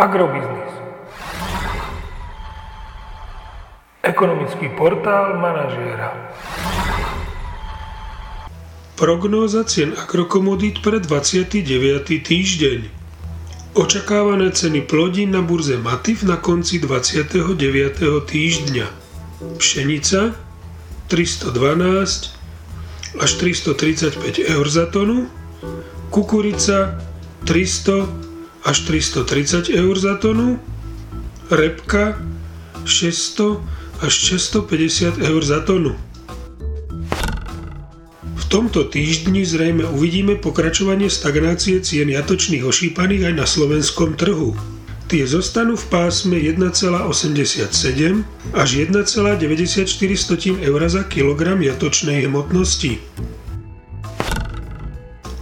Agrobiznis. Ekonomický portál manažéra. Prognóza cien agrokomodít pre 29. týždeň. Očakávané ceny plodín na burze Matif na konci 29. týždňa. Pšenica 312 až 335 eur za tonu, kukurica 300 až 330 eur za tonu, repka 600 až 650 eur za tonu. V tomto týždni zrejme uvidíme pokračovanie stagnácie cien jatočných ošípaných aj na slovenskom trhu. Tie zostanú v pásme 1,87 až 1,94 eur za kilogram jatočnej hmotnosti.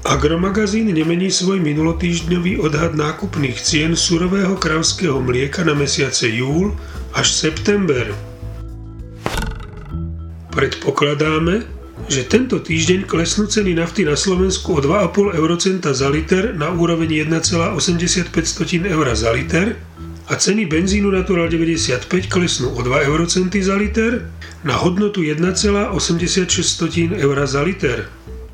Agromagazín nemení svoj minulotýždňový odhad nákupných cien surového kravského mlieka na mesiace júl až september. Predpokladáme, že tento týždeň klesnú ceny nafty na Slovensku o 2,5 eurocenta za liter na úroveň 1,85 eur za liter a ceny benzínu Natural 95 klesnú o 2 eurocenty za liter na hodnotu 1,86 eur za liter.